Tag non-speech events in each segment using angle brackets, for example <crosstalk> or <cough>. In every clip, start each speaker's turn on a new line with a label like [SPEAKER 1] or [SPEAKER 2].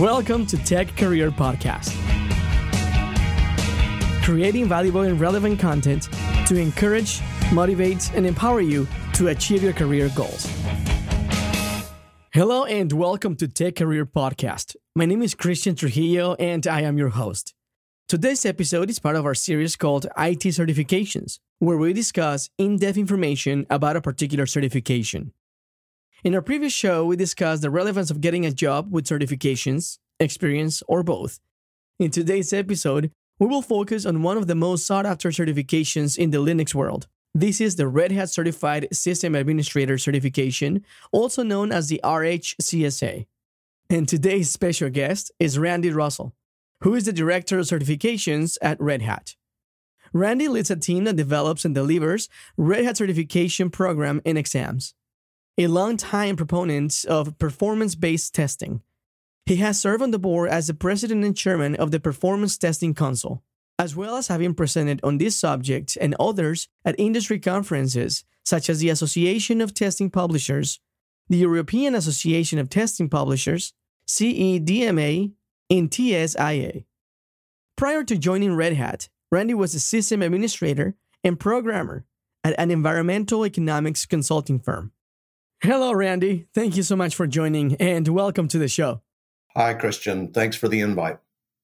[SPEAKER 1] Welcome to Tech Career Podcast. Creating valuable and relevant content to encourage, motivate, and empower you to achieve your career goals. Hello and welcome to Tech Career Podcast. My name is Christian Trujillo and I am your host. Today's episode is part of our series called IT Certifications, where we discuss in depth information about a particular certification. In our previous show, we discussed the relevance of getting a job with certifications, experience, or both. In today's episode, we will focus on one of the most sought after certifications in the Linux world. This is the Red Hat Certified System Administrator certification, also known as the RHCSA. And today's special guest is Randy Russell, who is the Director of Certifications at Red Hat. Randy leads a team that develops and delivers Red Hat certification program and exams a longtime proponent of performance based testing. He has served on the board as the president and chairman of the Performance Testing Council, as well as having presented on this subject and others at industry conferences such as the Association of Testing Publishers, the European Association of Testing Publishers, CEDMA, and TSIA. Prior to joining Red Hat, Randy was a system administrator and programmer at an environmental economics consulting firm. Hello, Randy. Thank you so much for joining and welcome to the show.
[SPEAKER 2] Hi, Christian. Thanks for the invite.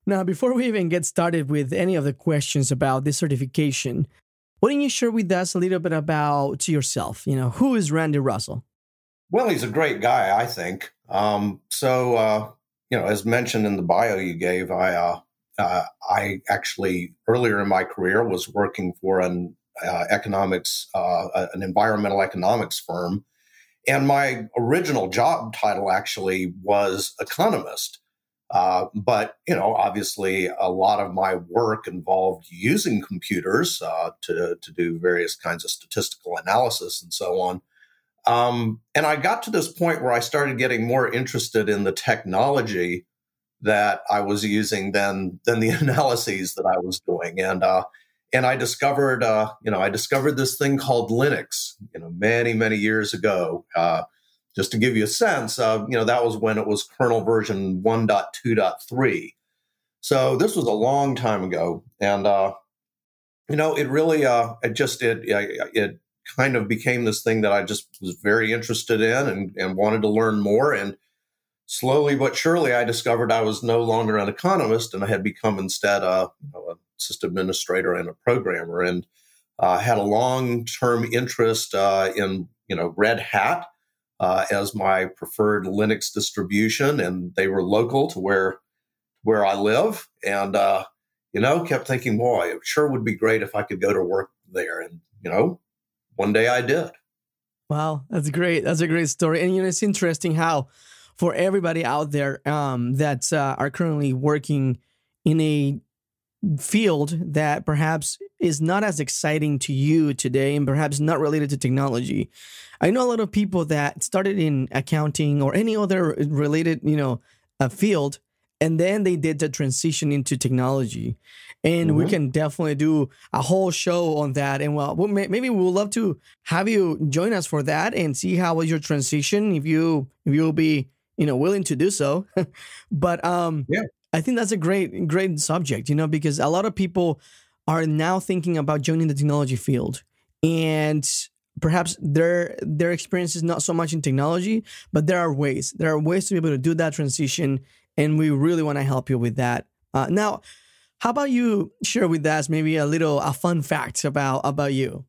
[SPEAKER 1] Now, before we even get started with any of the questions about this certification, why don't you share with us a little bit about yourself? You know, who is Randy Russell?
[SPEAKER 2] Well, he's a great guy, I think. Um, so, uh, you know, as mentioned in the bio you gave, I, uh, uh, I actually earlier in my career was working for an uh, economics, uh, an environmental economics firm and my original job title actually was economist. Uh, but you know, obviously, a lot of my work involved using computers uh, to to do various kinds of statistical analysis and so on. Um, and I got to this point where I started getting more interested in the technology that I was using than than the <laughs> analyses that I was doing. And uh, and I discovered, uh, you know, I discovered this thing called Linux, you know, many many years ago. Uh, just to give you a sense, uh, you know, that was when it was kernel version 1.2.3. So this was a long time ago, and uh, you know, it really, uh, it just it it kind of became this thing that I just was very interested in and, and wanted to learn more. And slowly but surely, I discovered I was no longer an economist, and I had become instead a, you know, a system administrator and a programmer, and uh, had a long term interest uh, in you know Red Hat uh, as my preferred Linux distribution, and they were local to where where I live, and uh, you know kept thinking, boy, it sure would be great if I could go to work there, and you know, one day I did.
[SPEAKER 1] Wow, that's great. That's a great story, and you know it's interesting how for everybody out there um, that uh, are currently working in a field that perhaps is not as exciting to you today and perhaps not related to technology. I know a lot of people that started in accounting or any other related, you know, a field and then they did the transition into technology. And mm-hmm. we can definitely do a whole show on that. And well, maybe we would love to have you join us for that and see how was your transition if you if you'll be you know willing to do so. <laughs> but um, yeah. I think that's a great, great subject, you know, because a lot of people are now thinking about joining the technology field and perhaps their their experience is not so much in technology but there are ways there are ways to be able to do that transition and we really want to help you with that uh, now how about you share with us maybe a little a fun fact about about you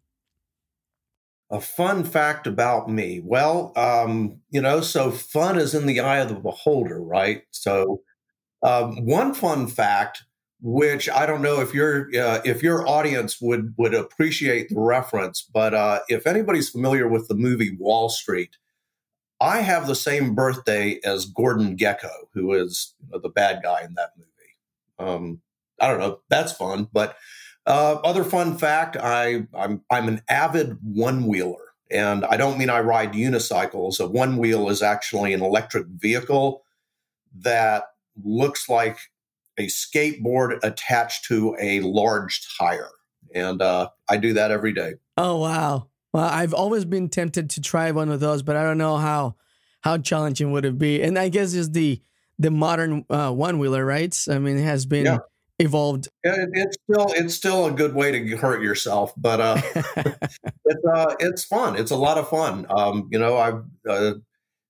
[SPEAKER 2] a fun fact about me well um, you know so fun is in the eye of the beholder right so um, one fun fact, which I don't know if your uh, if your audience would would appreciate the reference, but uh, if anybody's familiar with the movie Wall Street, I have the same birthday as Gordon Gekko, who is you know, the bad guy in that movie. Um, I don't know. That's fun, but uh, other fun fact: I I'm I'm an avid one wheeler. And I don't mean I ride unicycles. A one wheel is actually an electric vehicle that looks like a skateboard attached to a large tire. And uh, I do that every day.
[SPEAKER 1] Oh, wow. Well, I've always been tempted to try one of those, but I don't know how how challenging would it be. And I guess it's the the modern uh, one wheeler, right? I mean, it has been yeah. Evolved.
[SPEAKER 2] It, it's still it's still a good way to hurt yourself, but uh, <laughs> <laughs> it's uh, it's fun. It's a lot of fun. Um, you know, I uh,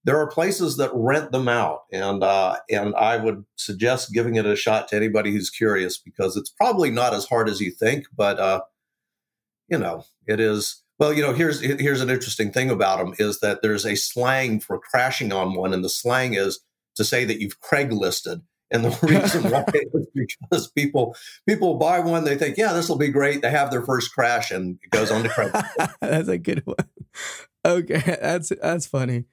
[SPEAKER 2] there are places that rent them out, and uh, and I would suggest giving it a shot to anybody who's curious because it's probably not as hard as you think, but uh, you know, it is. Well, you know, here's here's an interesting thing about them is that there's a slang for crashing on one, and the slang is to say that you've Craiglisted. And the <laughs> reason why is because people people buy one, they think, yeah, this will be great. They have their first crash, and it goes on to Craigslist. <laughs>
[SPEAKER 1] that's a good one. <laughs> Okay, that's that's funny.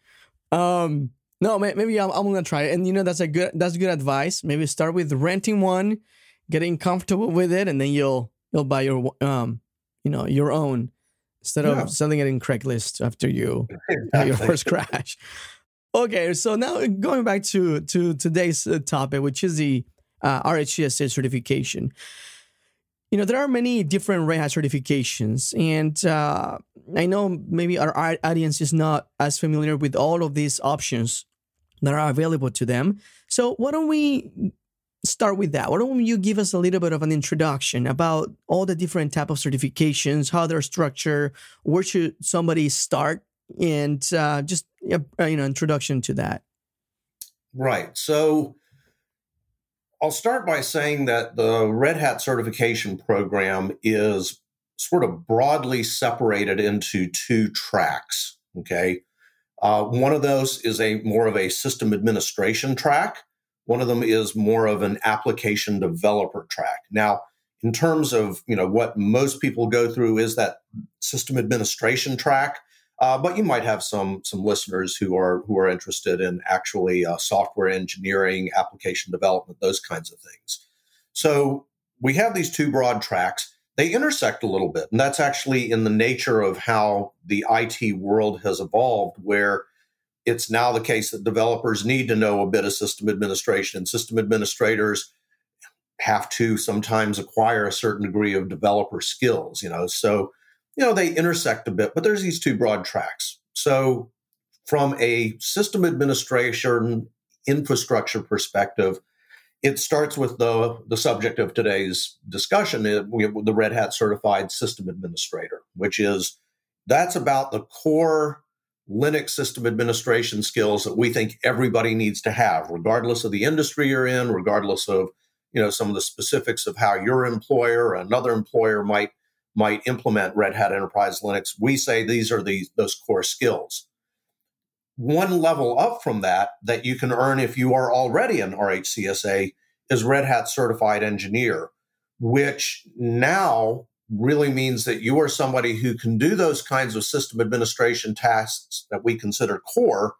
[SPEAKER 1] Um, no, maybe I'm, I'm gonna try it. And you know, that's a good that's good advice. Maybe start with renting one, getting comfortable with it, and then you'll you'll buy your um, you know, your own instead yeah. of selling it in Craigslist after you exactly. your first crash. Okay, so now going back to to today's uh, topic, which is the uh, RHCSA certification. You know, there are many different Red Hat certifications, and uh, I know maybe our audience is not as familiar with all of these options that are available to them. So, why don't we start with that? Why don't you give us a little bit of an introduction about all the different type of certifications, how they're structured, where should somebody start and uh, just uh, you know introduction to that.
[SPEAKER 2] Right. So I'll start by saying that the Red Hat certification program is sort of broadly separated into two tracks. Okay. Uh, one of those is a more of a system administration track. One of them is more of an application developer track. Now, in terms of you know what most people go through is that system administration track uh, but you might have some some listeners who are who are interested in actually uh, software engineering, application development, those kinds of things. So we have these two broad tracks. They intersect a little bit, and that's actually in the nature of how the IT world has evolved, where it's now the case that developers need to know a bit of system administration, and system administrators have to sometimes acquire a certain degree of developer skills. You know, so you know, they intersect a bit, but there's these two broad tracks. So, from a system administration infrastructure perspective, it starts with the, the subject of today's discussion, the Red Hat Certified System Administrator, which is that's about the core Linux system administration skills that we think everybody needs to have, regardless of the industry you're in, regardless of you know some of the specifics of how your employer or another employer might might implement Red Hat Enterprise Linux. We say these are the, those core skills. One level up from that, that you can earn if you are already an RHCSA, is Red Hat Certified Engineer, which now really means that you are somebody who can do those kinds of system administration tasks that we consider core,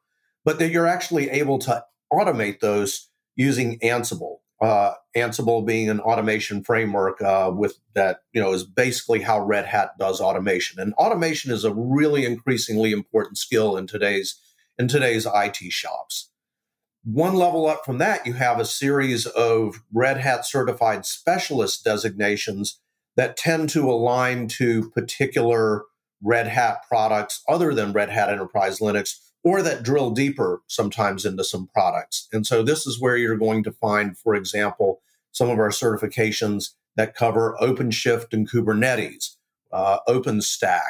[SPEAKER 2] but that you're actually able to automate those using Ansible uh, Ansible being an automation framework uh, with that, you know, is basically how Red Hat does automation. And automation is a really increasingly important skill in today's in today's IT shops. One level up from that, you have a series of Red Hat certified specialist designations that tend to align to particular Red Hat products other than Red Hat Enterprise Linux or that drill deeper sometimes into some products. And so this is where you're going to find, for example, some of our certifications that cover OpenShift and Kubernetes, uh, OpenStack,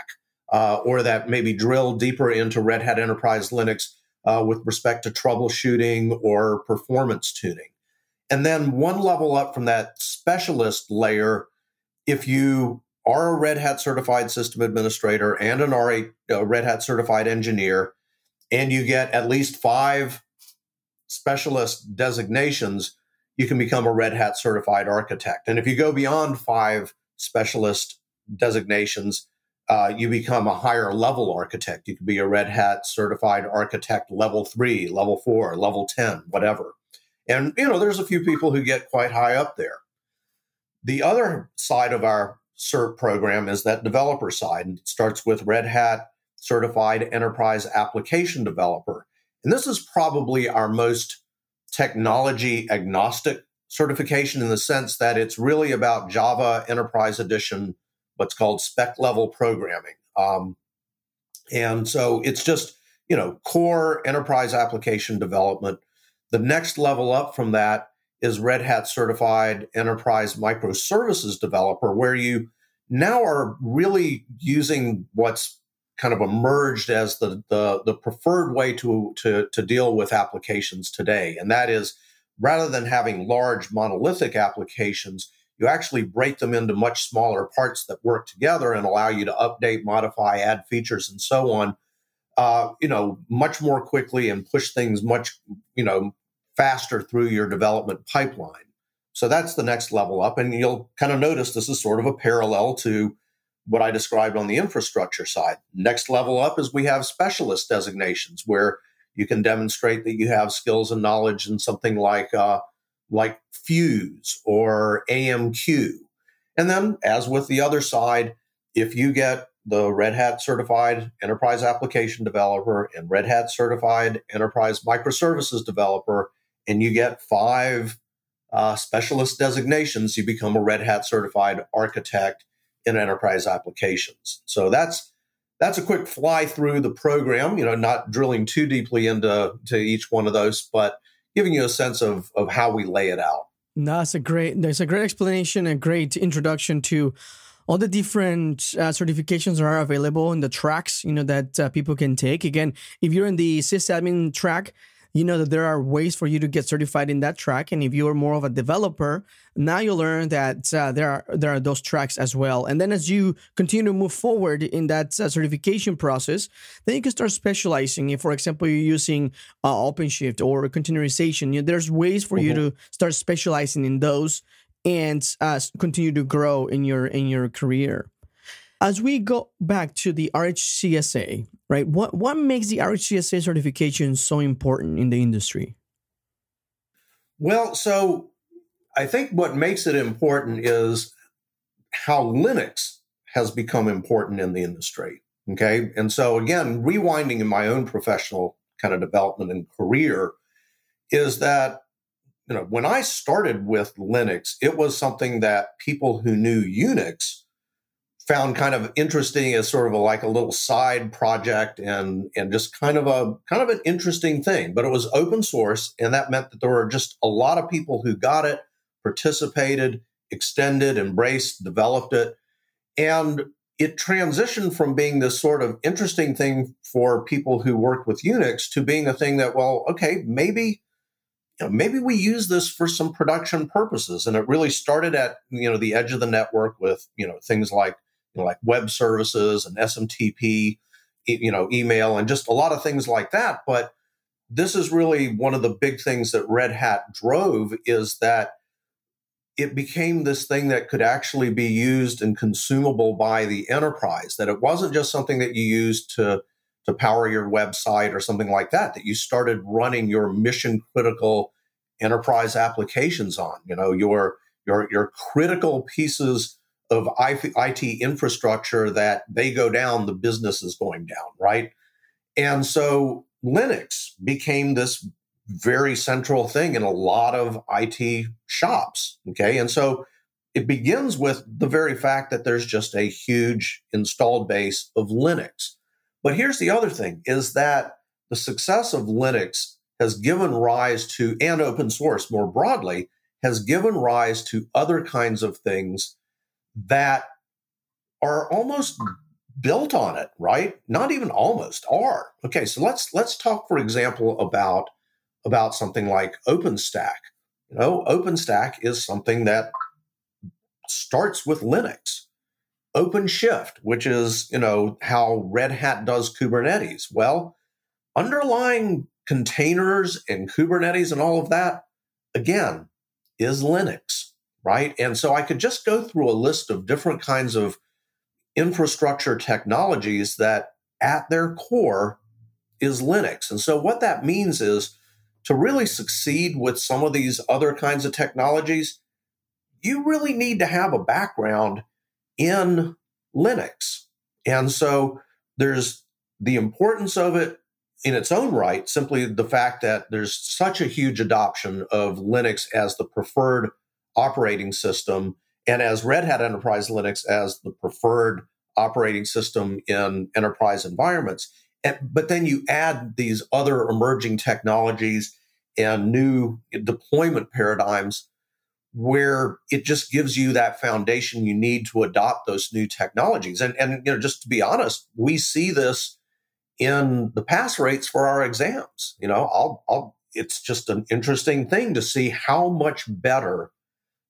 [SPEAKER 2] uh, or that maybe drill deeper into Red Hat Enterprise Linux uh, with respect to troubleshooting or performance tuning. And then one level up from that specialist layer, if you are a Red Hat certified system administrator and an R8 uh, Red Hat certified engineer, and you get at least five specialist designations, you can become a Red Hat certified architect. And if you go beyond five specialist designations, uh, you become a higher level architect. You could be a Red Hat certified architect level three, level four, level 10, whatever. And, you know, there's a few people who get quite high up there. The other side of our CERT program is that developer side. And it starts with Red Hat certified enterprise application developer. And this is probably our most technology agnostic certification in the sense that it's really about Java Enterprise Edition, what's called spec level programming. Um, and so it's just, you know, core enterprise application development. The next level up from that is Red Hat certified enterprise microservices developer, where you now are really using what's kind of emerged as the, the, the preferred way to, to, to deal with applications today. And that is rather than having large monolithic applications, you actually break them into much smaller parts that work together and allow you to update, modify, add features, and so on. Uh, you know, much more quickly and push things much, you know, faster through your development pipeline. So that's the next level up, and you'll kind of notice this is sort of a parallel to what I described on the infrastructure side. Next level up is we have specialist designations where you can demonstrate that you have skills and knowledge in something like uh, like Fuse or AMQ. And then, as with the other side, if you get the Red Hat certified enterprise application developer and Red Hat certified enterprise microservices developer, and you get five uh, specialist designations, you become a Red Hat certified architect in enterprise applications. So that's that's a quick fly through the program. You know, not drilling too deeply into to each one of those, but giving you a sense of of how we lay it out.
[SPEAKER 1] That's a great. There's a great explanation, a great introduction to all the different uh, certifications that are available in the tracks. You know that uh, people can take. Again, if you're in the sysadmin track, you know that there are ways for you to get certified in that track. And if you are more of a developer now you learn that uh, there are there are those tracks as well. And then as you continue to move forward in that uh, certification process then you can start specializing. If for example you're using uh, openshift or containerization you know, there's ways for mm-hmm. you to start specializing in those and uh, continue to grow in your in your career as we go back to the RHCSA, right? What what makes the RHCSA certification so important in the industry?
[SPEAKER 2] Well, so I think what makes it important is how Linux has become important in the industry. Okay. And so again, rewinding in my own professional kind of development and career is that you know when I started with Linux, it was something that people who knew Unix found kind of interesting as sort of a, like a little side project and and just kind of a kind of an interesting thing but it was open source and that meant that there were just a lot of people who got it participated extended embraced developed it and it transitioned from being this sort of interesting thing for people who worked with unix to being a thing that well okay maybe you know, maybe we use this for some production purposes and it really started at you know the edge of the network with you know things like you know, like web services and SMTP, you know, email and just a lot of things like that. But this is really one of the big things that Red Hat drove is that it became this thing that could actually be used and consumable by the enterprise that it wasn't just something that you used to to power your website or something like that that you started running your mission critical enterprise applications on you know your your your critical pieces of IT infrastructure that they go down, the business is going down, right? And so Linux became this very central thing in a lot of IT shops. Okay. And so it begins with the very fact that there's just a huge installed base of Linux. But here's the other thing is that the success of Linux has given rise to, and open source more broadly, has given rise to other kinds of things that are almost built on it, right? Not even almost are. Okay, so let's let's talk, for example, about about something like OpenStack. You know, OpenStack is something that starts with Linux. OpenShift, which is you know how Red Hat does Kubernetes. Well, underlying containers and Kubernetes and all of that, again, is Linux right? And so I could just go through a list of different kinds of infrastructure technologies that at their core is Linux. And so what that means is to really succeed with some of these other kinds of technologies, you really need to have a background in Linux. And so there's the importance of it in its own right, simply the fact that there's such a huge adoption of Linux as the preferred operating system and as Red Hat Enterprise Linux as the preferred operating system in enterprise environments. And, but then you add these other emerging technologies and new deployment paradigms where it just gives you that foundation you need to adopt those new technologies. And, and you know, just to be honest, we see this in the pass rates for our exams. You know, I'll, I'll, it's just an interesting thing to see how much better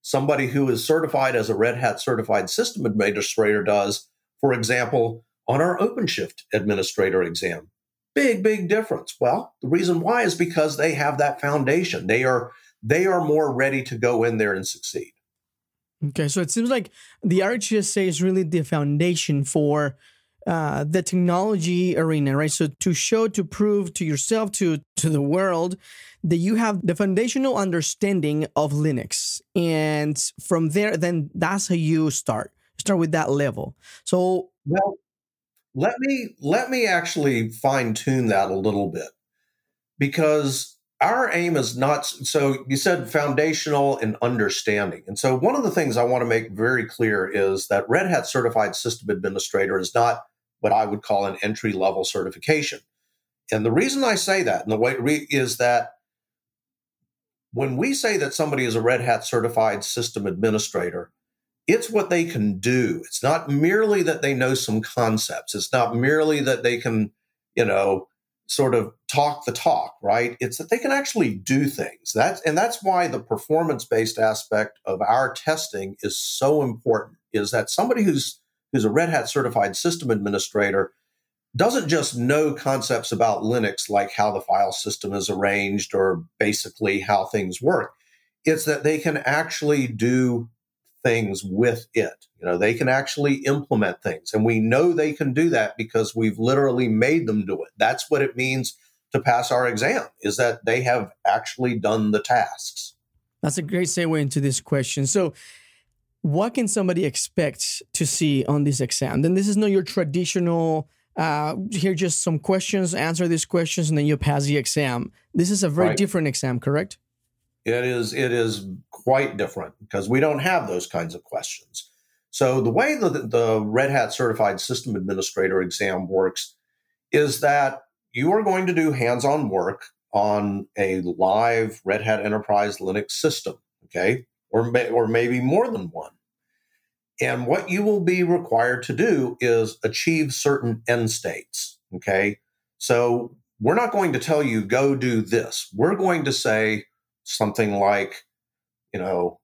[SPEAKER 2] somebody who is certified as a Red Hat certified system administrator does, for example, on our OpenShift administrator exam. Big, big difference. Well, the reason why is because they have that foundation. They are they are more ready to go in there and succeed.
[SPEAKER 1] Okay, so it seems like the RHSA is really the foundation for uh, the technology arena, right? So to show, to prove to yourself, to to the world that you have the foundational understanding of Linux, and from there, then that's how you start. Start with that level. So
[SPEAKER 2] well, let me let me actually fine tune that a little bit because our aim is not so you said foundational and understanding. And so one of the things I want to make very clear is that Red Hat certified system administrator is not what I would call an entry level certification. And the reason I say that and the way is that when we say that somebody is a Red Hat certified system administrator, it's what they can do. It's not merely that they know some concepts. It's not merely that they can, you know, sort of talk the talk, right? It's that they can actually do things. That's and that's why the performance-based aspect of our testing is so important. Is that somebody who's who's a Red Hat certified system administrator doesn't just know concepts about Linux like how the file system is arranged or basically how things work. It's that they can actually do things with it. You know, they can actually implement things. And we know they can do that because we've literally made them do it. That's what it means to pass our exam, is that they have actually done the tasks.
[SPEAKER 1] That's a great segue into this question. So, what can somebody expect to see on this exam? Then this is not your traditional uh, here just some questions, answer these questions, and then you pass the exam. This is a very right. different exam, correct?
[SPEAKER 2] It is it is quite different because we don't have those kinds of questions. So the way that the Red Hat Certified System Administrator exam works is that you are going to do hands-on work on a live Red Hat Enterprise Linux system, okay, or may, or maybe more than one. And what you will be required to do is achieve certain end states, okay? So we're not going to tell you go do this. We're going to say something like, you know,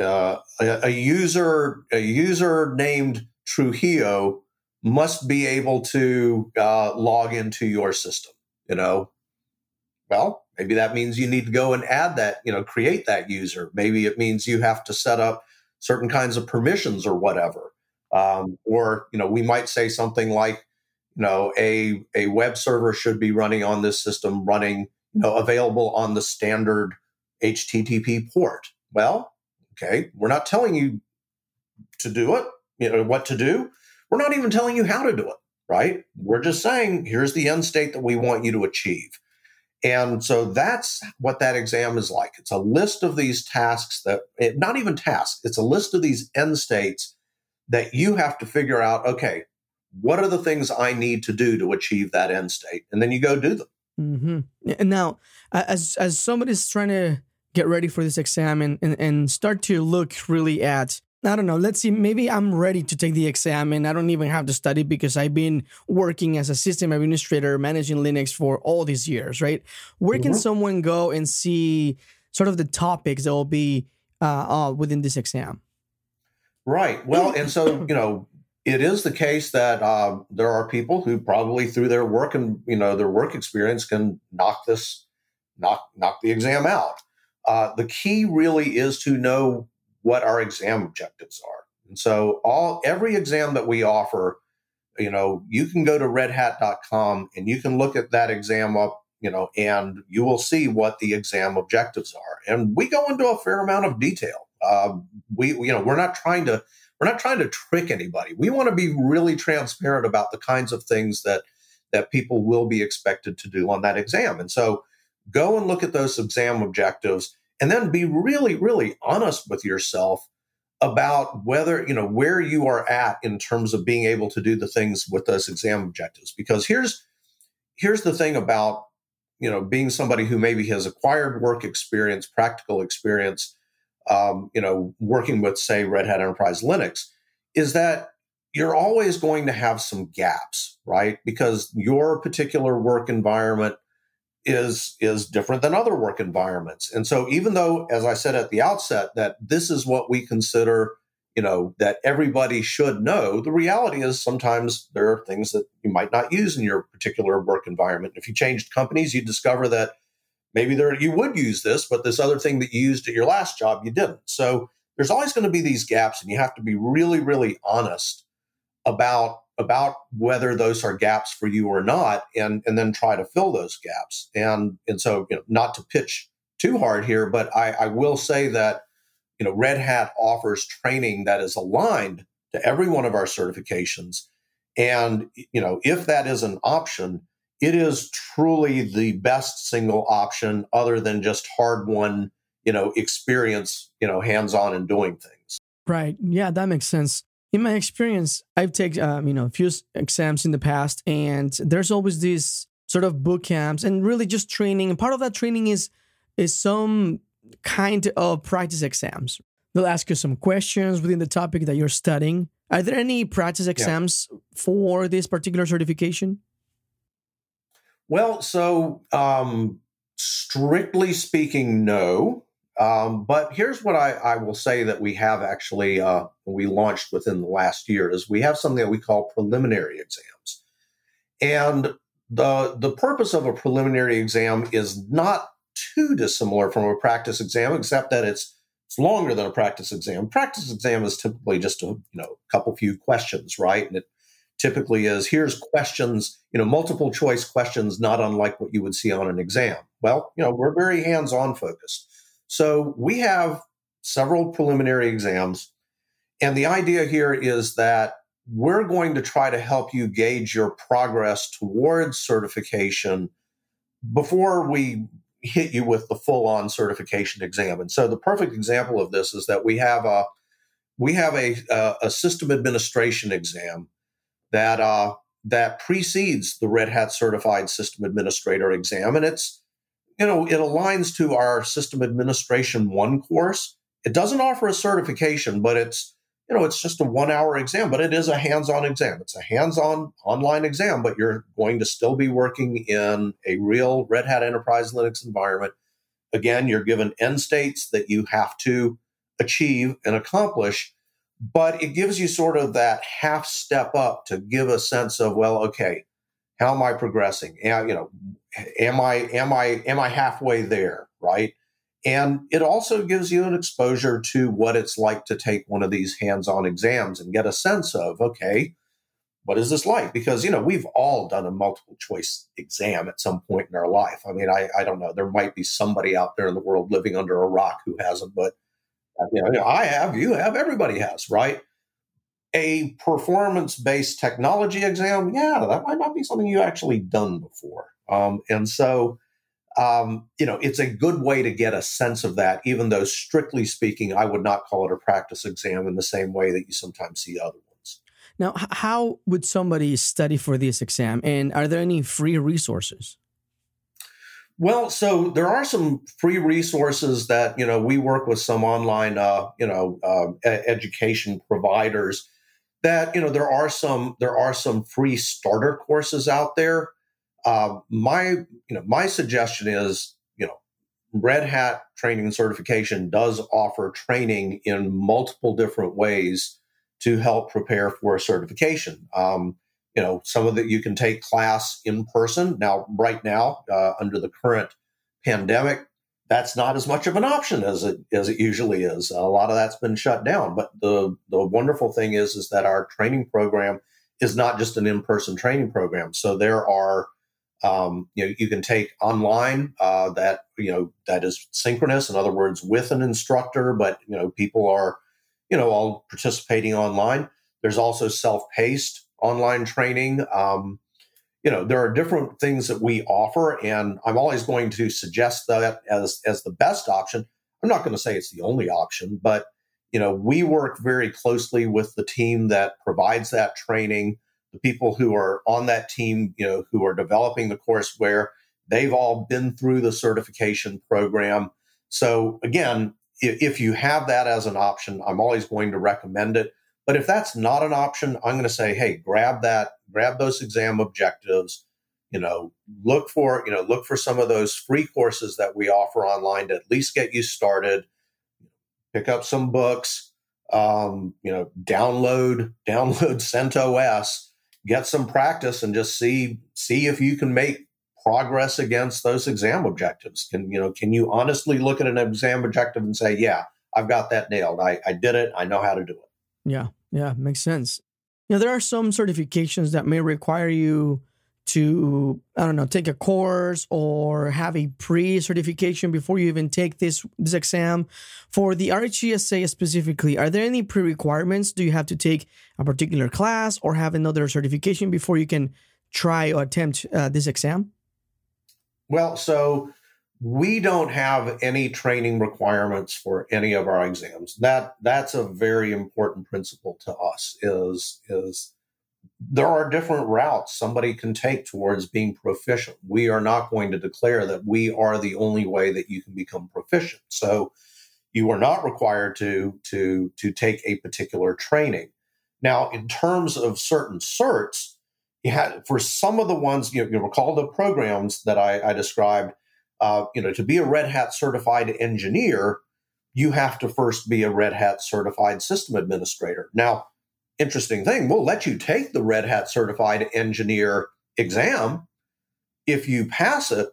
[SPEAKER 2] uh, a, a, user a user named Trujillo must be able to uh, log into your system. You know, well, maybe that means you need to go and add that. You know, create that user. Maybe it means you have to set up certain kinds of permissions or whatever. Um, or you know, we might say something like, you know, a a web server should be running on this system, running you know available on the standard HTTP port. Well, okay, we're not telling you to do it, you know, what to do. We're not even telling you how to do it, right? We're just saying, here's the end state that we want you to achieve. And so that's what that exam is like. It's a list of these tasks that, not even tasks, it's a list of these end states that you have to figure out, okay, what are the things I need to do to achieve that end state? And then you go do them.
[SPEAKER 1] Mm-hmm. And now, as as somebody's trying to get ready for this exam and, and, and start to look really at I don't know. Let's see. Maybe I'm ready to take the exam and I don't even have to study because I've been working as a system administrator managing Linux for all these years, right? Where mm-hmm. can someone go and see sort of the topics that will be uh, uh, within this exam?
[SPEAKER 2] Right. Well, and so, you know, it is the case that uh, there are people who probably through their work and, you know, their work experience can knock this, knock, knock the exam out. Uh, the key really is to know what our exam objectives are. And so all every exam that we offer, you know, you can go to redhat.com and you can look at that exam up, you know, and you will see what the exam objectives are. And we go into a fair amount of detail. Uh, we, you know, we're not trying to we're not trying to trick anybody. We want to be really transparent about the kinds of things that that people will be expected to do on that exam. And so go and look at those exam objectives and then be really, really honest with yourself about whether, you know, where you are at in terms of being able to do the things with those exam objectives. Because here's here's the thing about you know, being somebody who maybe has acquired work experience, practical experience, um, you know, working with, say, Red Hat Enterprise Linux, is that you're always going to have some gaps, right? Because your particular work environment is is different than other work environments. And so even though as I said at the outset that this is what we consider, you know, that everybody should know, the reality is sometimes there are things that you might not use in your particular work environment. If you changed companies, you discover that maybe there you would use this, but this other thing that you used at your last job you didn't. So there's always going to be these gaps and you have to be really really honest about about whether those are gaps for you or not and and then try to fill those gaps. And and so you know not to pitch too hard here but i i will say that you know red hat offers training that is aligned to every one of our certifications. And you know if that is an option it is truly the best single option other than just hard won you know experience you know hands on and doing things.
[SPEAKER 1] Right. Yeah that makes sense in my experience, I've taken um, you know a few exams in the past, and there's always these sort of boot camps and really just training. And part of that training is is some kind of practice exams. They'll ask you some questions within the topic that you're studying. Are there any practice exams yeah. for this particular certification?
[SPEAKER 2] Well, so um, strictly speaking, no. Um, but here's what I, I, will say that we have actually uh, we launched within the last year is we have something that we call preliminary exams, and the the purpose of a preliminary exam is not too dissimilar from a practice exam, except that it's it's longer than a practice exam. Practice exam is typically just a you know couple few questions, right? And it typically is here's questions, you know, multiple choice questions, not unlike what you would see on an exam. Well, you know, we're very hands on focused. So we have several preliminary exams. And the idea here is that we're going to try to help you gauge your progress towards certification before we hit you with the full on certification exam. And so the perfect example of this is that we have a we have a, a system administration exam that uh, that precedes the Red Hat Certified System Administrator exam, and it's you know, it aligns to our system administration one course. It doesn't offer a certification, but it's, you know, it's just a one hour exam, but it is a hands on exam. It's a hands on online exam, but you're going to still be working in a real Red Hat Enterprise Linux environment. Again, you're given end states that you have to achieve and accomplish, but it gives you sort of that half step up to give a sense of, well, okay, how am I progressing? You know, am I am I am I halfway there, right? And it also gives you an exposure to what it's like to take one of these hands-on exams and get a sense of, okay, what is this like? Because you know we've all done a multiple choice exam at some point in our life. I mean, I, I don't know. There might be somebody out there in the world living under a rock who hasn't, but you know, I have, you have, everybody has, right? A performance based technology exam, yeah, that might not be something you actually done before. Um, and so, um, you know, it's a good way to get a sense of that, even though strictly speaking, I would not call it a practice exam in the same way that you sometimes see other ones.
[SPEAKER 1] Now, how would somebody study for this exam? And are there any free resources?
[SPEAKER 2] Well, so there are some free resources that you know we work with some online, uh, you know, uh, education providers that you know there are some there are some free starter courses out there. Uh, my you know my suggestion is you know Red Hat training and certification does offer training in multiple different ways to help prepare for a certification. Um, you know, some of that you can take class in person. Now, right now, uh, under the current pandemic, that's not as much of an option as it as it usually is. A lot of that's been shut down. But the the wonderful thing is is that our training program is not just an in person training program. So there are um, you know you can take online uh, that you know that is synchronous. In other words, with an instructor, but you know people are you know all participating online. There's also self paced online training. Um, you know there are different things that we offer and i'm always going to suggest that as as the best option i'm not going to say it's the only option but you know we work very closely with the team that provides that training the people who are on that team you know who are developing the courseware They've all been through the certification program. So again, if you have that as an option, I'm always going to recommend it. But if that's not an option, I'm going to say, hey, grab that, grab those exam objectives. You know, look for you know look for some of those free courses that we offer online to at least get you started. Pick up some books. Um, you know, download <laughs> download CentOS, get some practice, and just see see if you can make progress against those exam objectives. Can you know? Can you honestly look at an exam objective and say, yeah, I've got that nailed. I, I did it. I know how to do it.
[SPEAKER 1] Yeah, yeah, makes sense. You know, there are some certifications that may require you to, I don't know, take a course or have a pre-certification before you even take this this exam. For the RHCSA specifically, are there any pre-requirements? Do you have to take a particular class or have another certification before you can try or attempt uh, this exam?
[SPEAKER 2] Well, so we don't have any training requirements for any of our exams. That that's a very important principle to us is is there are different routes somebody can take towards being proficient. We are not going to declare that we are the only way that you can become proficient. So you are not required to to to take a particular training. Now in terms of certain certs you had for some of the ones you, you recall the programs that I, I described uh, you know, to be a Red Hat certified engineer, you have to first be a Red Hat certified system administrator. Now, interesting thing, we'll let you take the Red Hat certified engineer exam. If you pass it,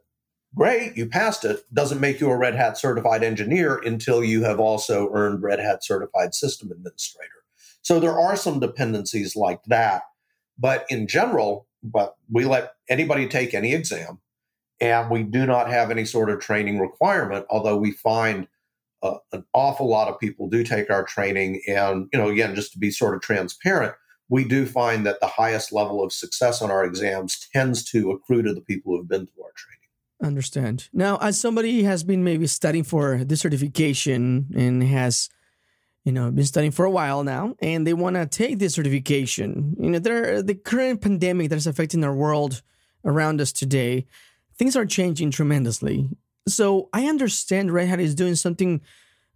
[SPEAKER 2] great, you passed it. Doesn't make you a Red Hat certified engineer until you have also earned Red Hat certified system administrator. So there are some dependencies like that. But in general, but we let anybody take any exam and we do not have any sort of training requirement although we find uh, an awful lot of people do take our training. And you know again just to be sort of transparent we do find that the highest level of success on our exams tends to accrue to the people who have been through our training.
[SPEAKER 1] Understand. Now as somebody has been maybe studying for this certification and has you know been studying for a while now and they want to take this certification you know there the current pandemic that is affecting our world around us today things are changing tremendously. So I understand Red Hat is doing something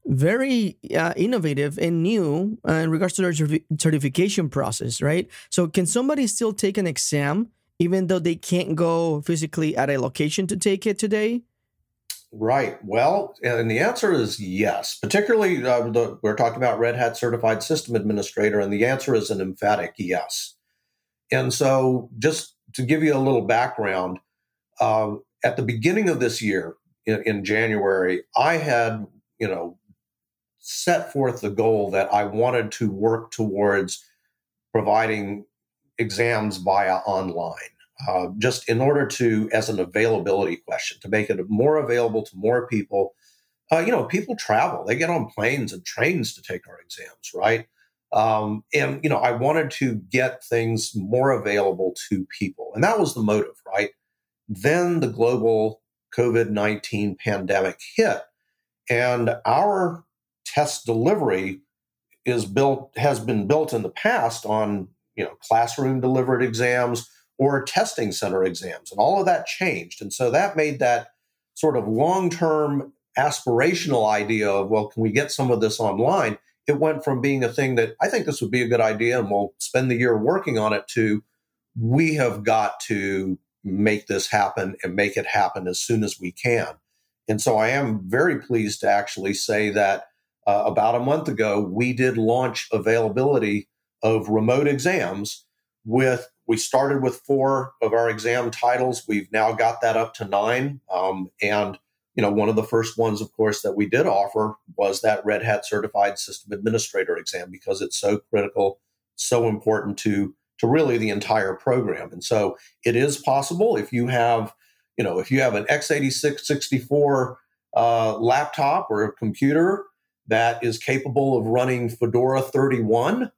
[SPEAKER 1] very uh, innovative and new uh, in regards to their certification process, right? So can somebody still take an exam even though they can't go physically at a location to take it today?
[SPEAKER 2] Right. Well, and the answer is yes. Particularly, uh, the, we're talking about Red Hat Certified System Administrator, and the answer is an emphatic yes. And so, just to give you a little background, um, at the beginning of this year, in, in January, I had, you know, set forth the goal that I wanted to work towards providing exams via online, uh, just in order to, as an availability question, to make it more available to more people. Uh, you know, people travel; they get on planes and trains to take our exams, right? Um, and you know, I wanted to get things more available to people, and that was the motive, right? Then the global COVID 19 pandemic hit, and our test delivery is built has been built in the past on you know classroom delivered exams or testing center exams and all of that changed. And so that made that sort of long-term aspirational idea of well can we get some of this online? It went from being a thing that i think this would be a good idea and we'll spend the year working on it to we have got to make this happen and make it happen as soon as we can. And so I am very pleased to actually say that uh, about a month ago, we did launch availability of remote exams with we started with four of our exam titles we've now got that up to nine um, and you know one of the first ones of course that we did offer was that red hat certified system administrator exam because it's so critical so important to to really the entire program. And so it is possible if you have, you know, if you have an x86 64 uh, laptop or a computer that is capable of running Fedora 31,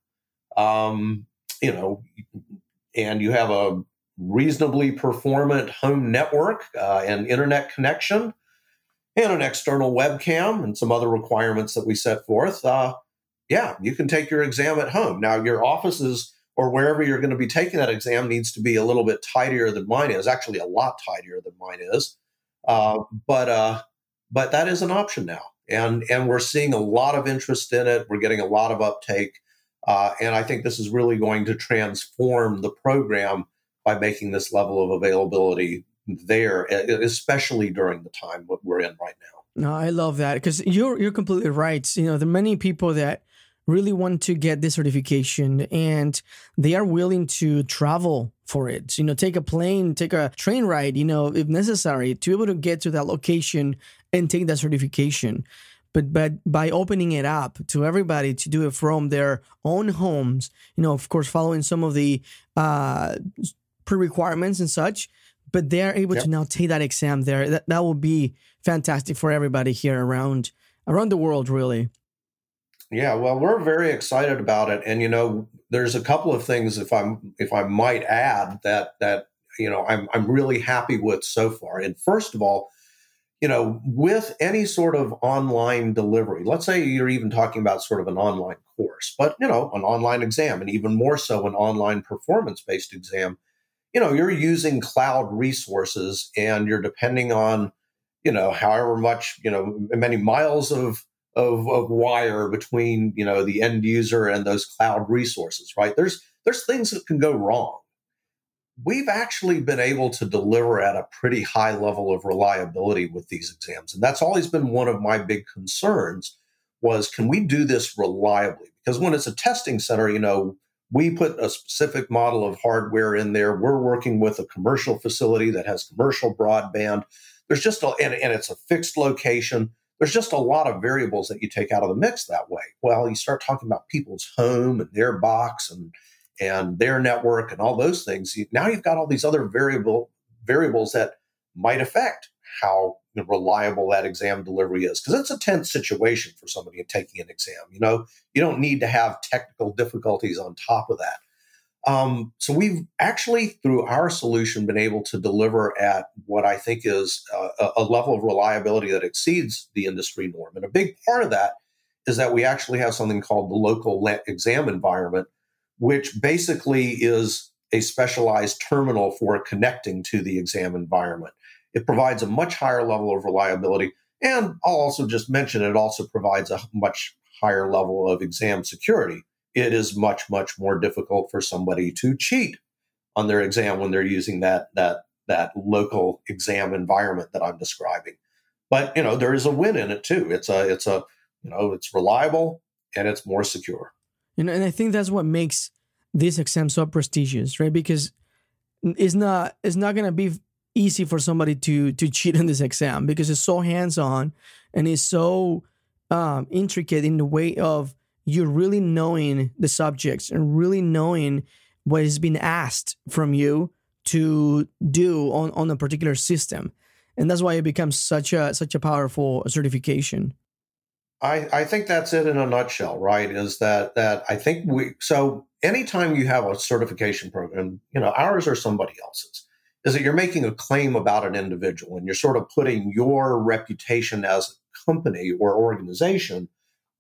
[SPEAKER 2] um, you know, and you have a reasonably performant home network uh, and internet connection and an external webcam and some other requirements that we set forth, uh, yeah, you can take your exam at home. Now, your office is or wherever you're going to be taking that exam needs to be a little bit tidier than mine is. Actually, a lot tidier than mine is. Uh, but uh, but that is an option now, and and we're seeing a lot of interest in it. We're getting a lot of uptake, uh, and I think this is really going to transform the program by making this level of availability there, especially during the time we're in right now.
[SPEAKER 1] No, I love that because you're you're completely right. You know, the many people that really want to get this certification and they are willing to travel for it. You know, take a plane, take a train ride, you know, if necessary, to be able to get to that location and take that certification. But but by opening it up to everybody to do it from their own homes, you know, of course, following some of the uh, pre-requirements and such, but they're able yep. to now take that exam there. That that will be fantastic for everybody here around around the world, really.
[SPEAKER 2] Yeah, well, we're very excited about it, and you know, there's a couple of things, if I'm if I might add, that that you know I'm I'm really happy with so far. And first of all, you know, with any sort of online delivery, let's say you're even talking about sort of an online course, but you know, an online exam, and even more so an online performance based exam. You know, you're using cloud resources, and you're depending on you know however much you know many miles of of, of wire between you know the end user and those cloud resources right? There's there's things that can go wrong. We've actually been able to deliver at a pretty high level of reliability with these exams and that's always been one of my big concerns was can we do this reliably? Because when it's a testing center you know we put a specific model of hardware in there. We're working with a commercial facility that has commercial broadband. There's just a and, and it's a fixed location there's just a lot of variables that you take out of the mix that way. Well, you start talking about people's home and their box and and their network and all those things. Now you've got all these other variable variables that might affect how reliable that exam delivery is because it's a tense situation for somebody taking an exam. You know, you don't need to have technical difficulties on top of that. Um, so we've actually, through our solution, been able to deliver at what I think is a, a level of reliability that exceeds the industry norm. And a big part of that is that we actually have something called the local exam environment, which basically is a specialized terminal for connecting to the exam environment. It provides a much higher level of reliability. And I'll also just mention it also provides a much higher level of exam security it is much much more difficult for somebody to cheat on their exam when they're using that that that local exam environment that I'm describing. But you know there is a win in it too. It's a it's a you know it's reliable and it's more secure.
[SPEAKER 1] You know, and I think that's what makes this exam so prestigious, right? Because it's not it's not gonna be easy for somebody to to cheat on this exam because it's so hands on and it's so um, intricate in the way of you're really knowing the subjects and really knowing what is being asked from you to do on, on a particular system. And that's why it becomes such a such a powerful certification.
[SPEAKER 2] I, I think that's it in a nutshell, right? Is that that I think we so anytime you have a certification program, you know, ours or somebody else's, is that you're making a claim about an individual and you're sort of putting your reputation as a company or organization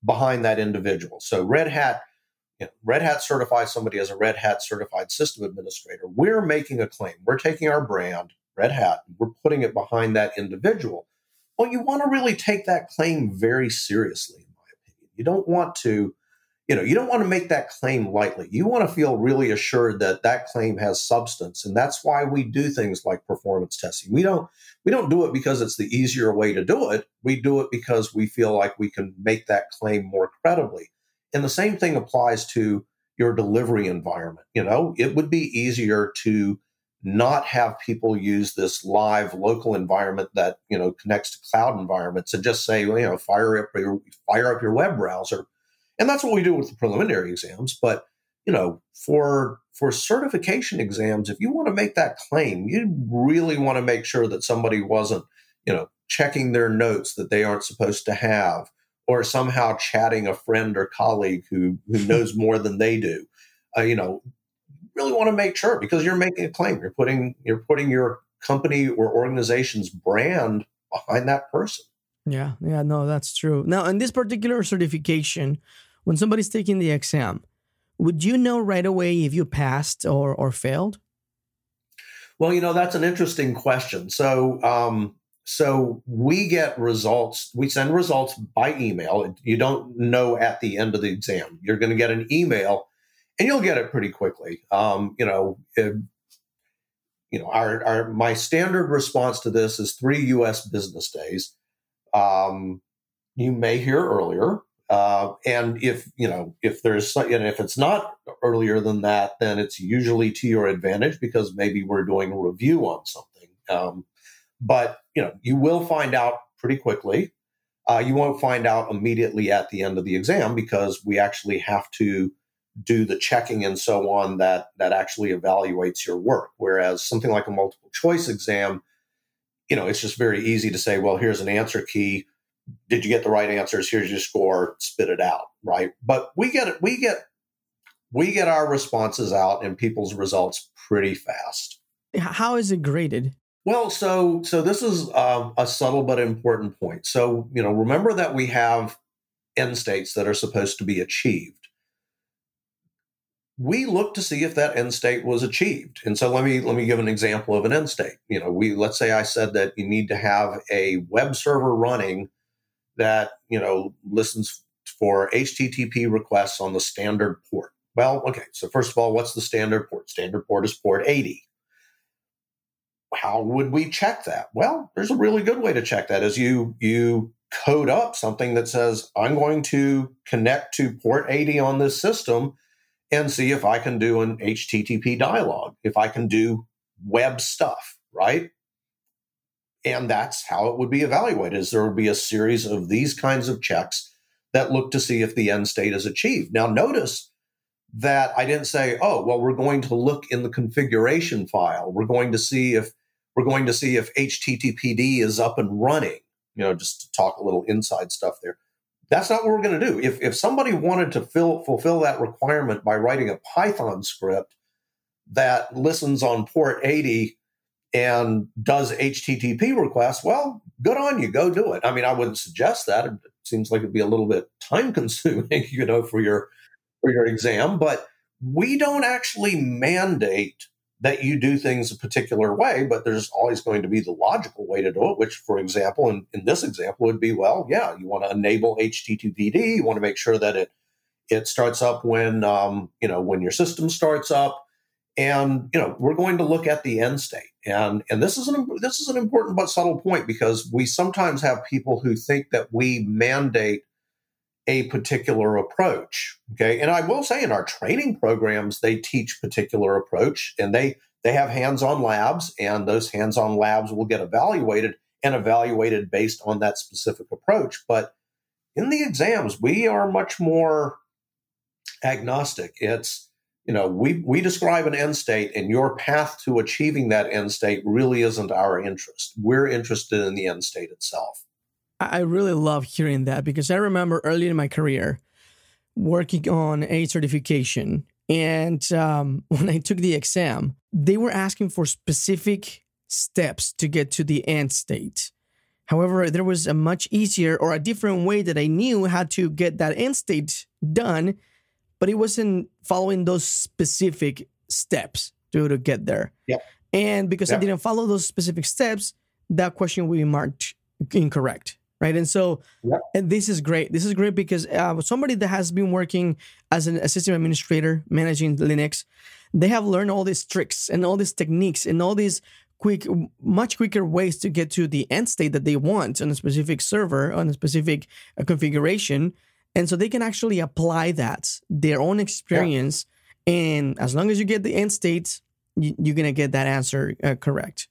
[SPEAKER 2] behind that individual. So Red Hat, you know, Red Hat certifies somebody as a Red Hat certified system administrator. We're making a claim. We're taking our brand, Red Hat, we're putting it behind that individual. Well, you want to really take that claim very seriously, in my opinion. You don't want to you know you don't want to make that claim lightly. You want to feel really assured that that claim has substance and that's why we do things like performance testing. We don't we don't do it because it's the easier way to do it. We do it because we feel like we can make that claim more credibly. And the same thing applies to your delivery environment. You know it would be easier to not have people use this live local environment that you know connects to cloud environments and just say well, you know fire up your fire up your web browser and that's what we do with the preliminary exams but you know for for certification exams if you want to make that claim you really want to make sure that somebody wasn't you know checking their notes that they aren't supposed to have or somehow chatting a friend or colleague who who <laughs> knows more than they do. Uh, you know really want to make sure because you're making a claim. You're putting you're putting your company or organization's brand behind that person.
[SPEAKER 1] Yeah yeah no that's true. Now in this particular certification when somebody's taking the exam, would you know right away if you passed or, or failed?
[SPEAKER 2] Well, you know, that's an interesting question. So, um, so we get results, we send results by email. You don't know at the end of the exam. You're going to get an email and you'll get it pretty quickly. Um, you know, it, you know, our, our my standard response to this is three U.S. business days. Um, you may hear earlier, uh, and if you know if there's and if it's not earlier than that, then it's usually to your advantage because maybe we're doing a review on something. Um, but you know, you will find out pretty quickly. Uh, you won't find out immediately at the end of the exam because we actually have to do the checking and so on that that actually evaluates your work whereas something like a multiple choice exam you know it's just very easy to say well here's an answer key did you get the right answers? Here's your score. Spit it out right? But we get it we get we get our responses out and people's results pretty fast.
[SPEAKER 1] How is it graded?
[SPEAKER 2] Well so so this is um, a subtle but important point. So you know remember that we have end states that are supposed to be achieved. We look to see if that end state was achieved. And so let me let me give an example of an end state. You know, we let's say I said that you need to have a web server running that, you know, listens for HTTP requests on the standard port. Well, okay. So first of all, what's the standard port? Standard port is port 80. How would we check that? Well, there's a really good way to check that is you you code up something that says I'm going to connect to port 80 on this system and see if I can do an HTTP dialog, if I can do web stuff, right? And that's how it would be evaluated. Is there would be a series of these kinds of checks that look to see if the end state is achieved. Now, notice that I didn't say, "Oh, well, we're going to look in the configuration file. We're going to see if we're going to see if HTTPD is up and running." You know, just to talk a little inside stuff there. That's not what we're going to do. If, if somebody wanted to fill, fulfill that requirement by writing a Python script that listens on port 80 and does HTTP requests, well, good on you. Go do it. I mean, I wouldn't suggest that. It seems like it'd be a little bit <laughs> time consuming, you know, for your for your exam. But we don't actually mandate that you do things a particular way, but there's always going to be the logical way to do it, which, for example, in, in this example would be, well, yeah, you want to enable HTTPD. You want to make sure that it it starts up when um, you know when your system starts up, and you know we're going to look at the end state. And and this is an this is an important but subtle point because we sometimes have people who think that we mandate a particular approach. Okay. And I will say in our training programs, they teach particular approach and they they have hands-on labs, and those hands-on labs will get evaluated and evaluated based on that specific approach. But in the exams, we are much more agnostic. It's you know, we we describe an end state, and your path to achieving that end state really isn't our interest. We're interested in the end state itself.
[SPEAKER 1] I really love hearing that because I remember early in my career working on a certification. And um, <laughs> when I took the exam, they were asking for specific steps to get to the end state. However, there was a much easier or a different way that I knew how to get that end state done, but it wasn't following those specific steps to, to get there.
[SPEAKER 2] Yep.
[SPEAKER 1] And because. I didn't follow those specific steps, that question will be marked incorrect right? And so and this is great. This is great because uh, somebody that has been working as an assistant administrator managing Linux, they have learned all these tricks and all these techniques and all these quick, much quicker ways to get to the end state that they want on a specific server on a specific uh, configuration, and so they can actually apply that their own experience. And as long as you get the end state, you, are gonna get that answer uh, correct.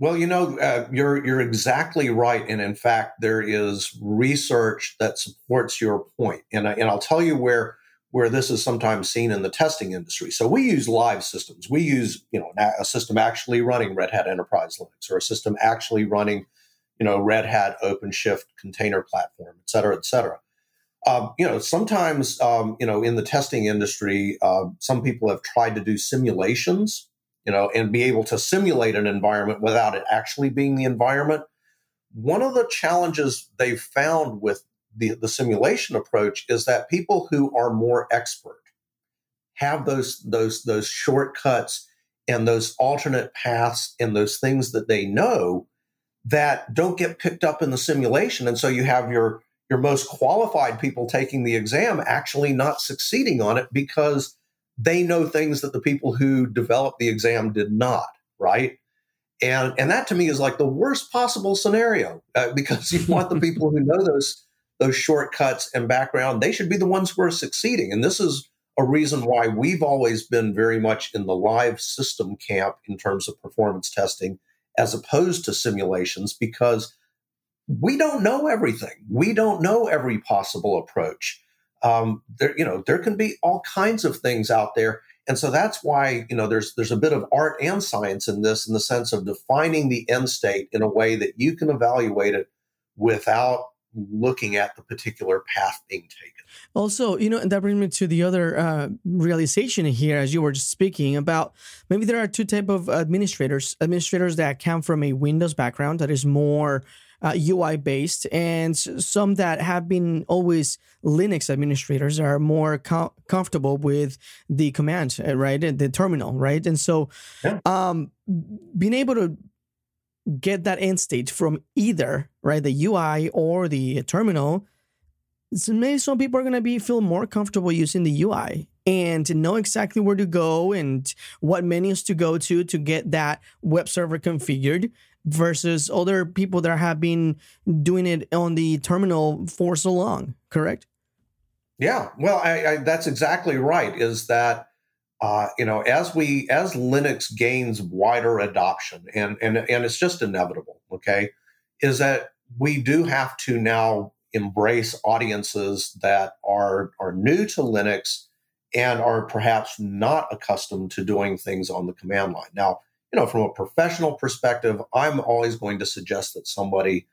[SPEAKER 2] Well, you know, uh, you're you're exactly right, and in fact, there is research that supports your point. And I, and I'll tell you where where this is sometimes seen in the testing industry. So we use live systems. We use you know a system actually running Red Hat Enterprise Linux, or a system actually running you know Red Hat OpenShift container platform, et cetera, et cetera. Um, you know, sometimes um, you know in the testing industry, uh, some people have tried to do simulations you know, and be able to simulate an environment without it actually being the environment. One of the challenges they've found with the, the simulation approach is that people who are more expert have those those those shortcuts and those alternate paths and those things that they know that don't get picked up in the simulation and so you have your your most qualified people taking the exam actually not succeeding on it because they know things that the people who developed the exam did not right? And and that to me is like the worst possible scenario uh, <laughs> because you want the people who know those those shortcuts and background they should be the ones who are succeeding. And this is a reason why we've always been very much in the live system camp in terms of performance testing as opposed to simulations because we don't know everything. We don't know every possible approach. Um, there, you know, there can be all kinds of things out there, and so that's why you know there's there's a bit of art and science in this, in the sense of defining the end state in a way that you can evaluate it without looking at the particular path being taken.
[SPEAKER 1] Also, you know, and that brings me to the other uh, realization here, as you were just speaking about. Maybe there are two type of administrators: administrators that come from a Windows background that is more uh, UI based, and some that have been always Linux administrators are more com- comfortable with the command, uh, right, the terminal, right, and so yeah. um, being able to get that end state from either right the UI or the terminal. So maybe some people are going to be feel more comfortable using the UI and know exactly where to go and what menus to go to to get that web server configured versus other people that have been doing it on the terminal for so long correct
[SPEAKER 2] yeah well I, I, that's exactly right is that uh, you know, as we as Linux gains wider adoption, and and and it's just inevitable, okay, is that we do have to now embrace audiences that are are new to Linux and are perhaps not accustomed to doing things on the command line. Now, you know, from a professional perspective, I'm always going to suggest that somebody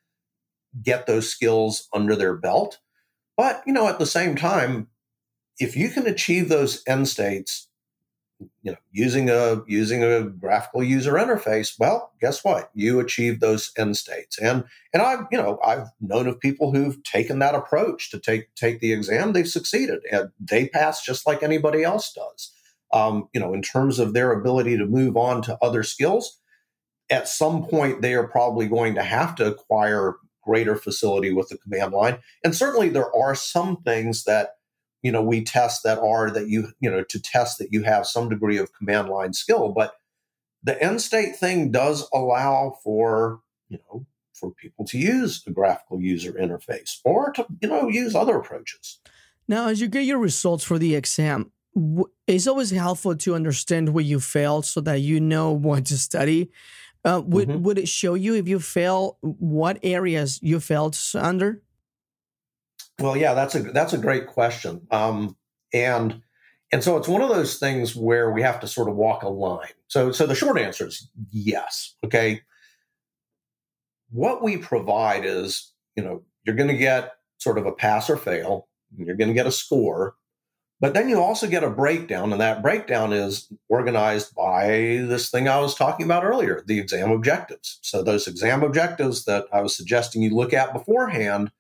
[SPEAKER 2] get those skills under their belt. But, you know, at the same time, if you can achieve those end states you know using a using a graphical user interface well guess what? You achieve those end states. And and i've you know i've known of people who've taken that approach to take take the exam. They've succeeded and they pass just like anybody else does um, you know in terms of their ability to move on to other skills at some point they are probably going to have to acquire greater facility with the command line. And certainly there are some things that you know we test that are that you you know to test that you have some degree of command line skill but the end state thing does allow for you know for people to use a graphical user interface or to you know use other approaches.
[SPEAKER 1] Now as you get your results for the exam it's always helpful to understand where you failed so that you know <laughs> what to study uh, would mm-hmm. would it show you if you fail what areas you failed under
[SPEAKER 2] well, yeah, that's a that's a great question, um, and and so it's one of those things where we have to sort of walk a line. So so the short answer is yes. Okay, what we provide is you know you're going to get sort of a pass or fail. You're going to get a score, but then you also get a breakdown, and that breakdown is organized by this thing I was talking about earlier, the exam objectives. So those exam objectives that I was suggesting you look at beforehand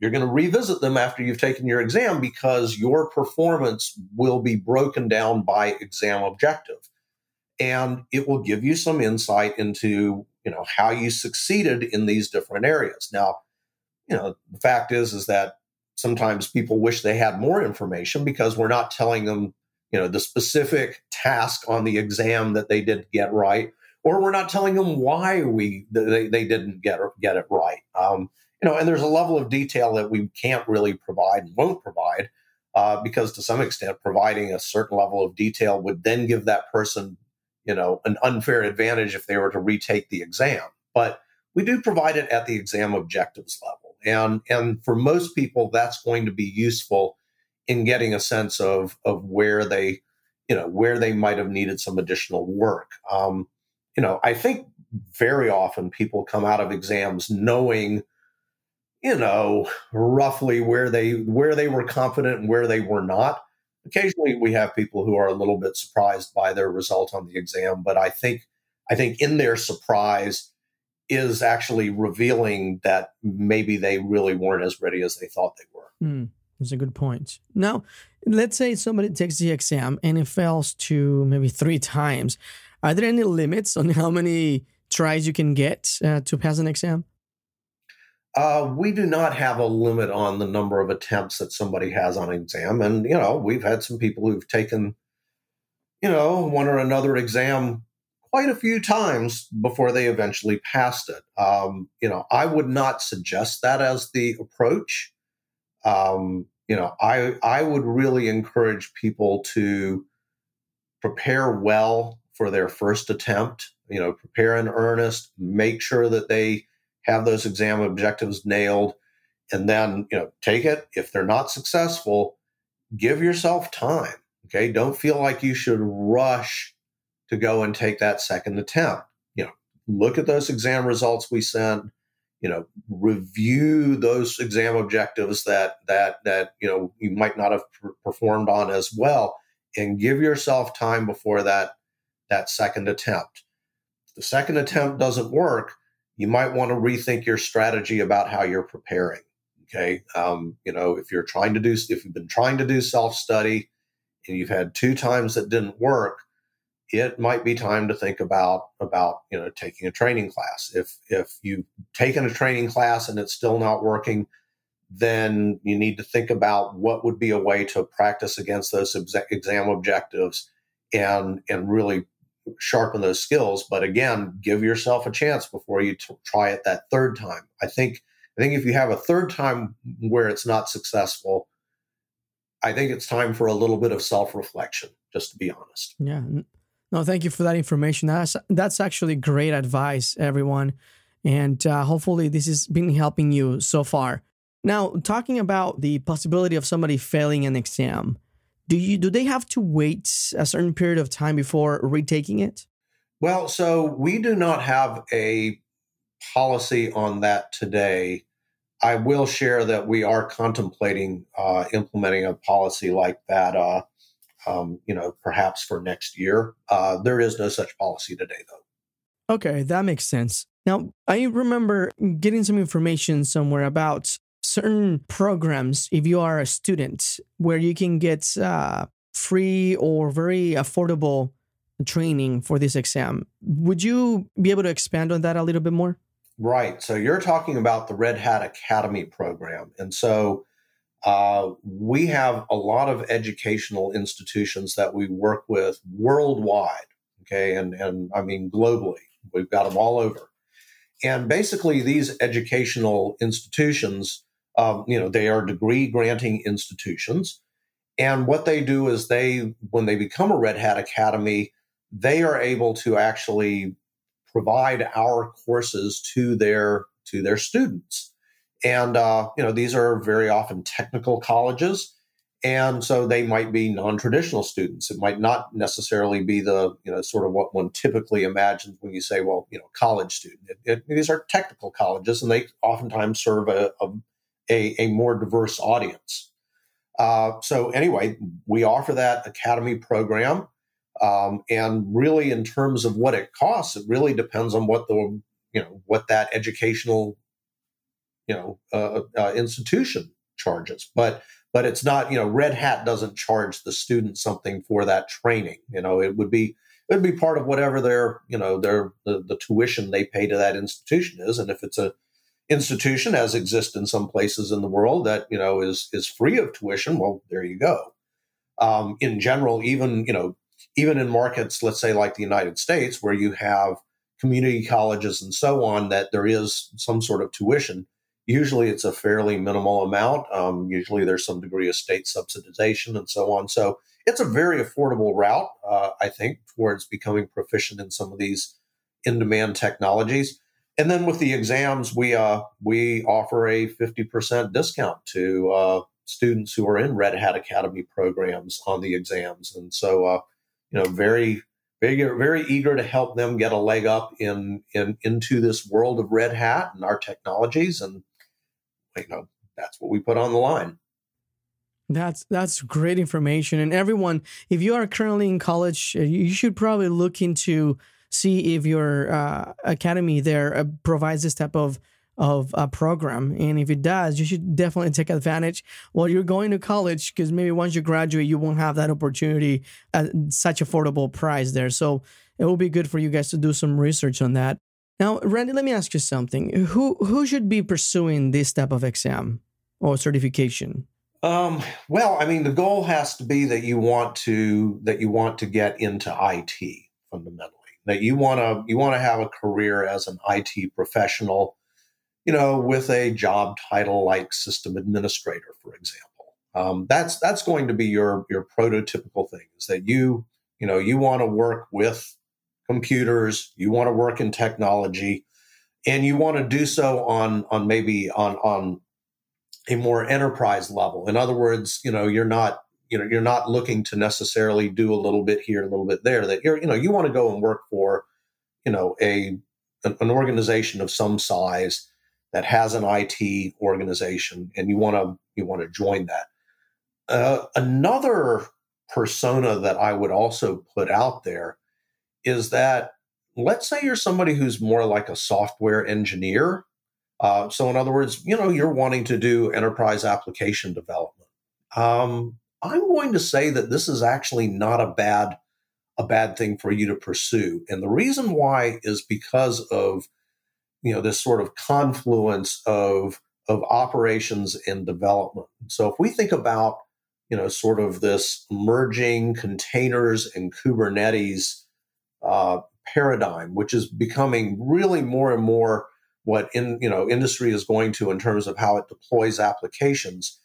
[SPEAKER 2] you're going to revisit them after you've taken your exam because your performance will be broken down by exam objective. And it will give you some insight into, you know, how you succeeded in these different areas. Now, you know, the fact is is that sometimes people wish they had more information because we're not telling them, you know, the specific task on the exam that they did get right, or we're not telling them why we they, they didn't get get it right. Um, you know, and there's a level of detail that we can't really provide and won't provide uh, because to some extent, providing a certain level of detail would then give that person, you know, an unfair advantage if they were to retake the exam. But we do provide it at the exam objectives level, and and for most people, that's going to be useful in getting a sense of of where they, you know, where they might have needed some additional work. Um, you know, I think very often people come out of exams knowing you know roughly where they where they were confident and where they were not occasionally we have people who are a little bit surprised by their result on the exam but i think i think in their surprise is actually revealing that maybe they really weren't as ready as they thought they were
[SPEAKER 1] mm. That's a good point. Now, let's say somebody takes the exam and it fails to maybe three times. Are there any limits on how many tries you can get uh, to pass an exam?
[SPEAKER 2] Uh, we do not have a limit on the number of attempts that somebody has on an exam. And, you know, we've had some people who've taken, you know, one or another exam quite a few times before they eventually passed it. Um, you know, I would not suggest that as the approach. Um, you know, I I would really encourage people to prepare well for their first attempt. You know, prepare in earnest, make sure that they have those exam objectives nailed, and then you know take it. If they're not successful, give yourself time. Okay, don't feel like you should rush to go and take that second attempt. You know, look at those exam results we sent. You know, review those exam objectives that that that you know you might not have performed on as well, and give yourself time before that that second attempt. If the second attempt doesn't work, you might want to rethink your strategy about how you're preparing. Okay, um, you know, if you're trying to do if you've been trying to do self study and you've had two times that didn't work it might be time to think about about you know taking a training class. If if you've taken a training class and it's still not working then you need to think about what would be a way to practice against those exam objectives and and really sharpen those skills. But again give yourself a chance before you t- try it that third time. I think i think if you have a third time where it's not successful i think it's time for a little bit of self-reflection just to be honest.
[SPEAKER 1] Yeah no, thank you for that information. That's that's actually great advice, everyone, and uh, hopefully this has been helping you so far. Now, talking about the possibility of somebody failing an exam, do you do they have to wait a certain period of time before retaking it?
[SPEAKER 2] Well, so we do not have a policy on that today. I will share that we are contemplating uh, implementing a policy like that uh, um, you know, perhaps for next year. Uh, there is no such policy today, though.
[SPEAKER 1] Okay, that makes sense. Now, I remember getting some information somewhere about certain programs, if you are a student, where you can get uh, free or very affordable training for this exam. Would you be able to expand on that a little bit more?
[SPEAKER 2] Right. So you're talking about the Red Hat Academy program. And so uh, we have a lot of educational institutions that we work with worldwide, okay, and and I mean globally. We've got them all over, and basically these educational institutions, um, you know, they are degree granting institutions, and what they do is they, when they become a Red Hat Academy, they are able to actually provide our courses to their to their students and, uh, you know, these are very often technical colleges. And so they might be non traditional students. It might not necessarily be the, you know, sort of what one typically imagines when you say, well, you know, college student. It, it, these are technical colleges and they oftentimes serve a, a, a more diverse audience. Uh, so, anyway, we offer that academy program. Um, and really, in terms of what it costs, it really depends on what the, you know, what that educational you know uh, uh, institution charges. But but it's not you know red hat doesn't charge the student something for that training. You know it would be it would be part of whatever their you know their the, the tuition they pay to that institution is. And if it's a institution as exists in some places in the world that you know is is free of tuition well there you go. Um, in general even you know even in markets let's say like the united states where you have community colleges and so on that there is some sort of tuition Usually it's a fairly minimal amount. Um, usually there's some degree of state subsidization and so on. So it's a very affordable route, uh, I think, towards becoming proficient in some of these in demand technologies. And then with the exams, we uh, we offer a 50% discount to uh, students who are in Red Hat Academy programs on the exams. And so, uh, you know, very, very, very eager to help them get a leg up in, in into this world of Red Hat and our technologies. And you know that's what we put on the line
[SPEAKER 1] that's that's great information and everyone if you are currently in college uh, you should probably look into see if your uh, academy there uh, provides this type of of a program. And if it does, you should definitely take advantage while you're going to college because maybe once you graduate, you won't have that opportunity at such affordable price there. So it will be good for you guys to do some research on that. Now, Randy, let me ask you something. Who who should be pursuing this type of exam or certification?
[SPEAKER 2] Um, well, I mean, the goal has to be that you want to that you want to get into IT fundamentally. That you want to you want to have a career as an IT professional you know, with a job title like system administrator, for example. Um, that's that's going to be your your prototypical thing is that you you know you want to work with computers, you want to work in technology, and you want to do so on on maybe on on a more enterprise level. In other words, you know, you're not you know you're not looking to necessarily do a little bit here, a little bit there. That you're you know you want to go and work for you know a an organization of some size that has an IT organization, and you want to you want to join that. Uh, another persona that I would also put out there is that let's say you're somebody who's more like a software engineer. Uh, so, in other words, you know, you're wanting to do enterprise application development. Um, I'm going to say that this is actually not a bad a bad thing for you to pursue, and the reason why is because of you know this sort of confluence of of operations and development. So if we think about you know sort of this merging containers and Kubernetes uh, paradigm, which is becoming really more and more what in you know industry is going to in terms of how it deploys applications.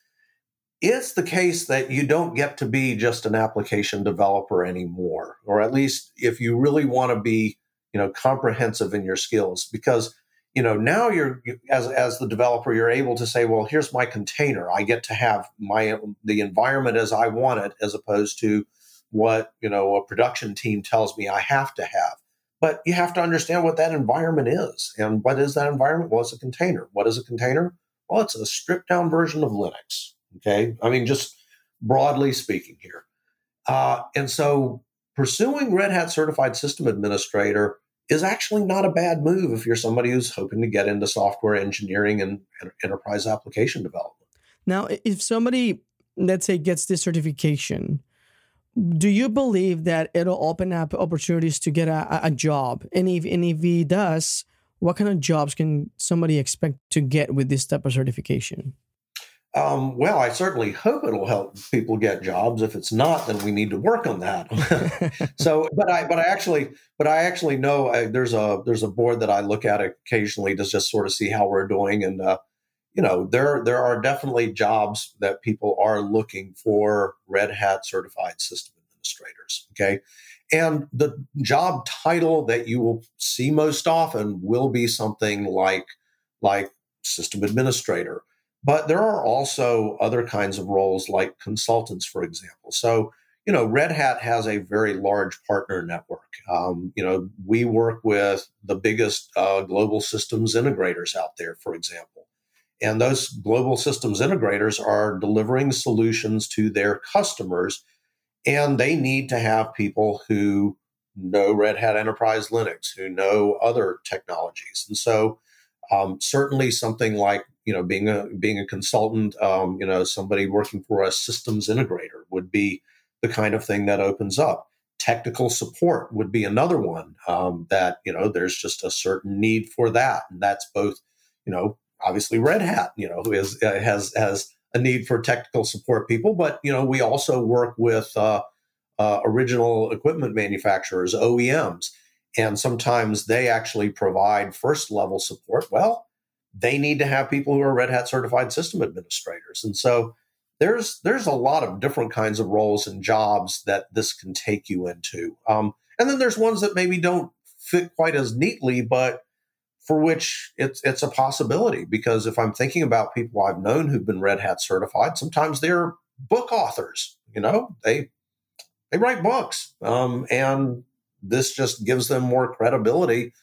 [SPEAKER 2] It's the case that you don't get to be just an application developer anymore or at least if you really want to be you know comprehensive in your skills because you know now you're as as the developer you're able to say well here's my container. I get to have my the environment as i want it as opposed to what you know a production team tells me i have to have. But you have to understand what that environment is. And what is that environment? Well it's a container. What is a container? Well it's a stripped down version of linux okay? I mean just broadly speaking here. Uh, and so pursuing red hat certified system administrator is actually not a bad move if you're somebody who's hoping to get into software engineering and enterprise application development.
[SPEAKER 1] Now, if somebody, let's say, gets this certification, do you believe that it'll open up opportunities to get a, a job? And if, and if he does, what kind of jobs can somebody expect to get with this type of certification?
[SPEAKER 2] Um, well, I certainly hope it'll help people get jobs. If it's not, then we need to work on that. <laughs> so, but I, but I actually, but I actually know I, there's a there's a board that I look at occasionally to just sort of see how we're doing, and uh, you know, there there are definitely jobs that people are looking for Red Hat certified system administrators. Okay, and the job title that you will see most often will be something like like system administrator but there are also other kinds of roles like consultants, for example. So, you know, Red Hat has a very large partner network. Um, you know, we work with the biggest uh, global systems integrators out there, for example. And those global systems integrators are delivering solutions to their customers, and they need to have people who know Red Hat Enterprise Linux, who know other technologies. And so, um, certainly something like you know being a being a consultant um, you know somebody working for a systems integrator would be the kind of thing that opens up technical support would be another one um, that you know there's just a certain need for that and that's both you know obviously red hat you know is uh, has has a need for technical support people but you know we also work with uh, uh, original equipment manufacturers oems and sometimes they actually provide first level support well they need to have people who are Red Hat certified system administrators. And so there's there's a lot of different kinds of roles and jobs that this can take you into. Um, and then there's ones that maybe don't fit quite as neatly, but for which it's it's a possibility. Because if I'm thinking about people I've known who've been Red Hat certified, sometimes they're book authors. You know, they they write books, um, and this just gives them more credibility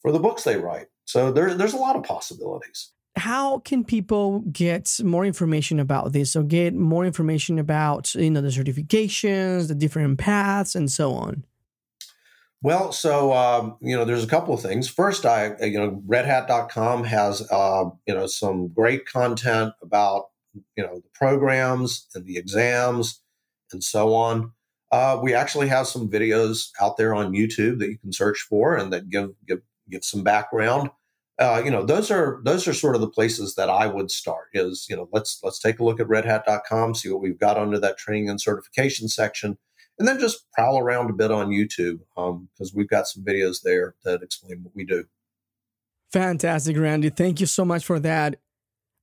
[SPEAKER 2] for the books they write. So there, there's a lot of possibilities.
[SPEAKER 1] How can people get more information about this or get more information about you know the certifications, the different paths, and so on?
[SPEAKER 2] Well, so um, you know, there's a couple of things. First, I you know, RedHat.com has uh, you know some great content about you know the programs and the exams and so on. Uh, we actually have some videos out there on YouTube that you can search for and that give give give some background. Uh, you know, those are those are sort of the places that I would start. Is you know, let's let's take a look at RedHat.com, see what we've got under that training and certification section, and then just prowl around a bit on YouTube because um, we've got some videos there that explain what we do.
[SPEAKER 1] Fantastic, Randy. Thank you so much for that.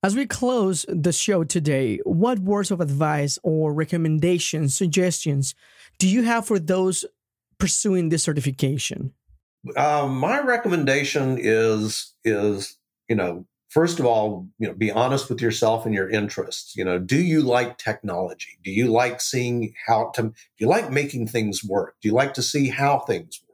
[SPEAKER 1] As we close the show today, what words of advice or recommendations, suggestions do you have for those pursuing this certification?
[SPEAKER 2] Uh, my recommendation is is you know first of all you know be honest with yourself and your interests. You know, do you like technology? Do you like seeing how to? Do you like making things work? Do you like to see how things work?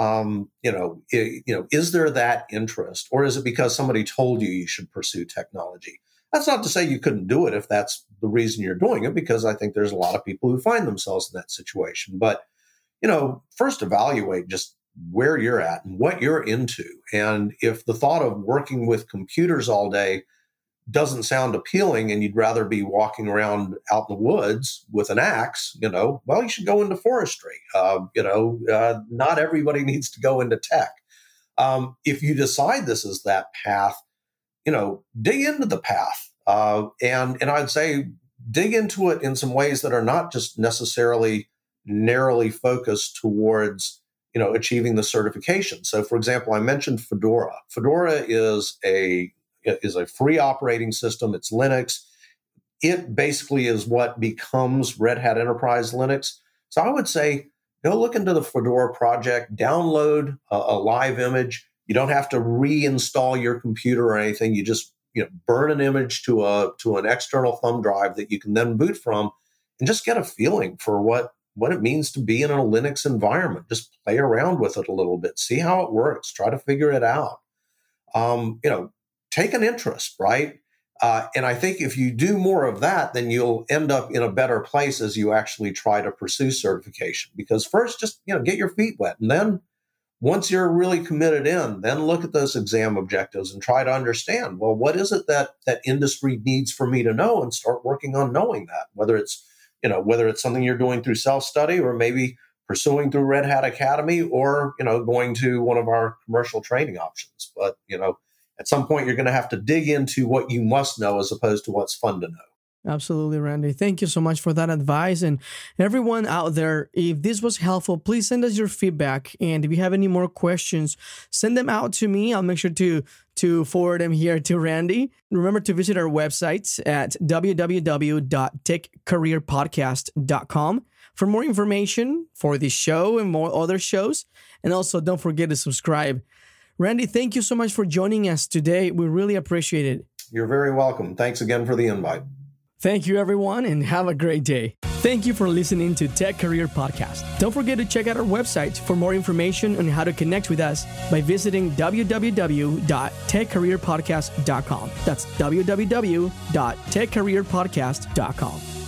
[SPEAKER 2] um, you know, it, you know, is there that interest, or is it because somebody told you you should pursue technology? That's not to say you couldn't do it if that's the reason you're doing it, because I think there's a lot of people who find themselves in that situation. But you know, first evaluate just where you're at and what you're into, and if the thought of working with computers all day doesn't sound appealing and you'd rather be walking around out in the woods with an axe, you know, well, you should go into forestry. Uh, you know, uh, not everybody <laughs> needs to go into tech. Um, if you decide this is that path, you know, dig into the path. Uh, and, and I'd say dig into it in some ways that are not just necessarily narrowly focused towards, you know, achieving the certification. So, for example, I mentioned Fedora. Fedora is a is a free operating system. It's Linux. It basically is what becomes Red Hat Enterprise Linux. So I would say go look into the Fedora project, download a, a live image. You don't have to reinstall your computer or anything. You just you know burn an image to a to an external thumb drive that you can then boot from, and just get a feeling for what what it means to be in a Linux environment. Just play around with it a little bit, see how it works, try to figure it out. Um, you know, take an interest, right? Uh, and I think if you do more of that, then you'll end up in a better place as you actually try to pursue certification. Because first, just you know, get your feet wet, and then once you're really committed in, then look at those exam objectives and try to understand. Well, what is it that that industry needs for me to know, and start working on knowing that. Whether it's you know whether it's something you're doing through self study or maybe pursuing through Red Hat Academy or you know going to one of our commercial training options. But you know at some point you're going to have to dig into what you must know as opposed to what's fun to know.
[SPEAKER 1] Absolutely, Randy. Thank you so much for that advice. And everyone out there, if this was helpful, please send us your feedback. And if you have any more questions, send them out to me. I'll make sure to to forward them here to Randy. Remember to visit our website at www.techcareerpodcast.com for more information for this show and more other shows. And also, don't forget to subscribe Randy, thank you so much for joining us today. We really appreciate it.
[SPEAKER 2] You're very welcome. Thanks again for the invite.
[SPEAKER 1] Thank you, everyone, and have a great day. Thank you for listening to Tech Career Podcast. Don't forget to check out our website for more information on how to connect with us by visiting www.techcareerpodcast.com. That's www.techcareerpodcast.com.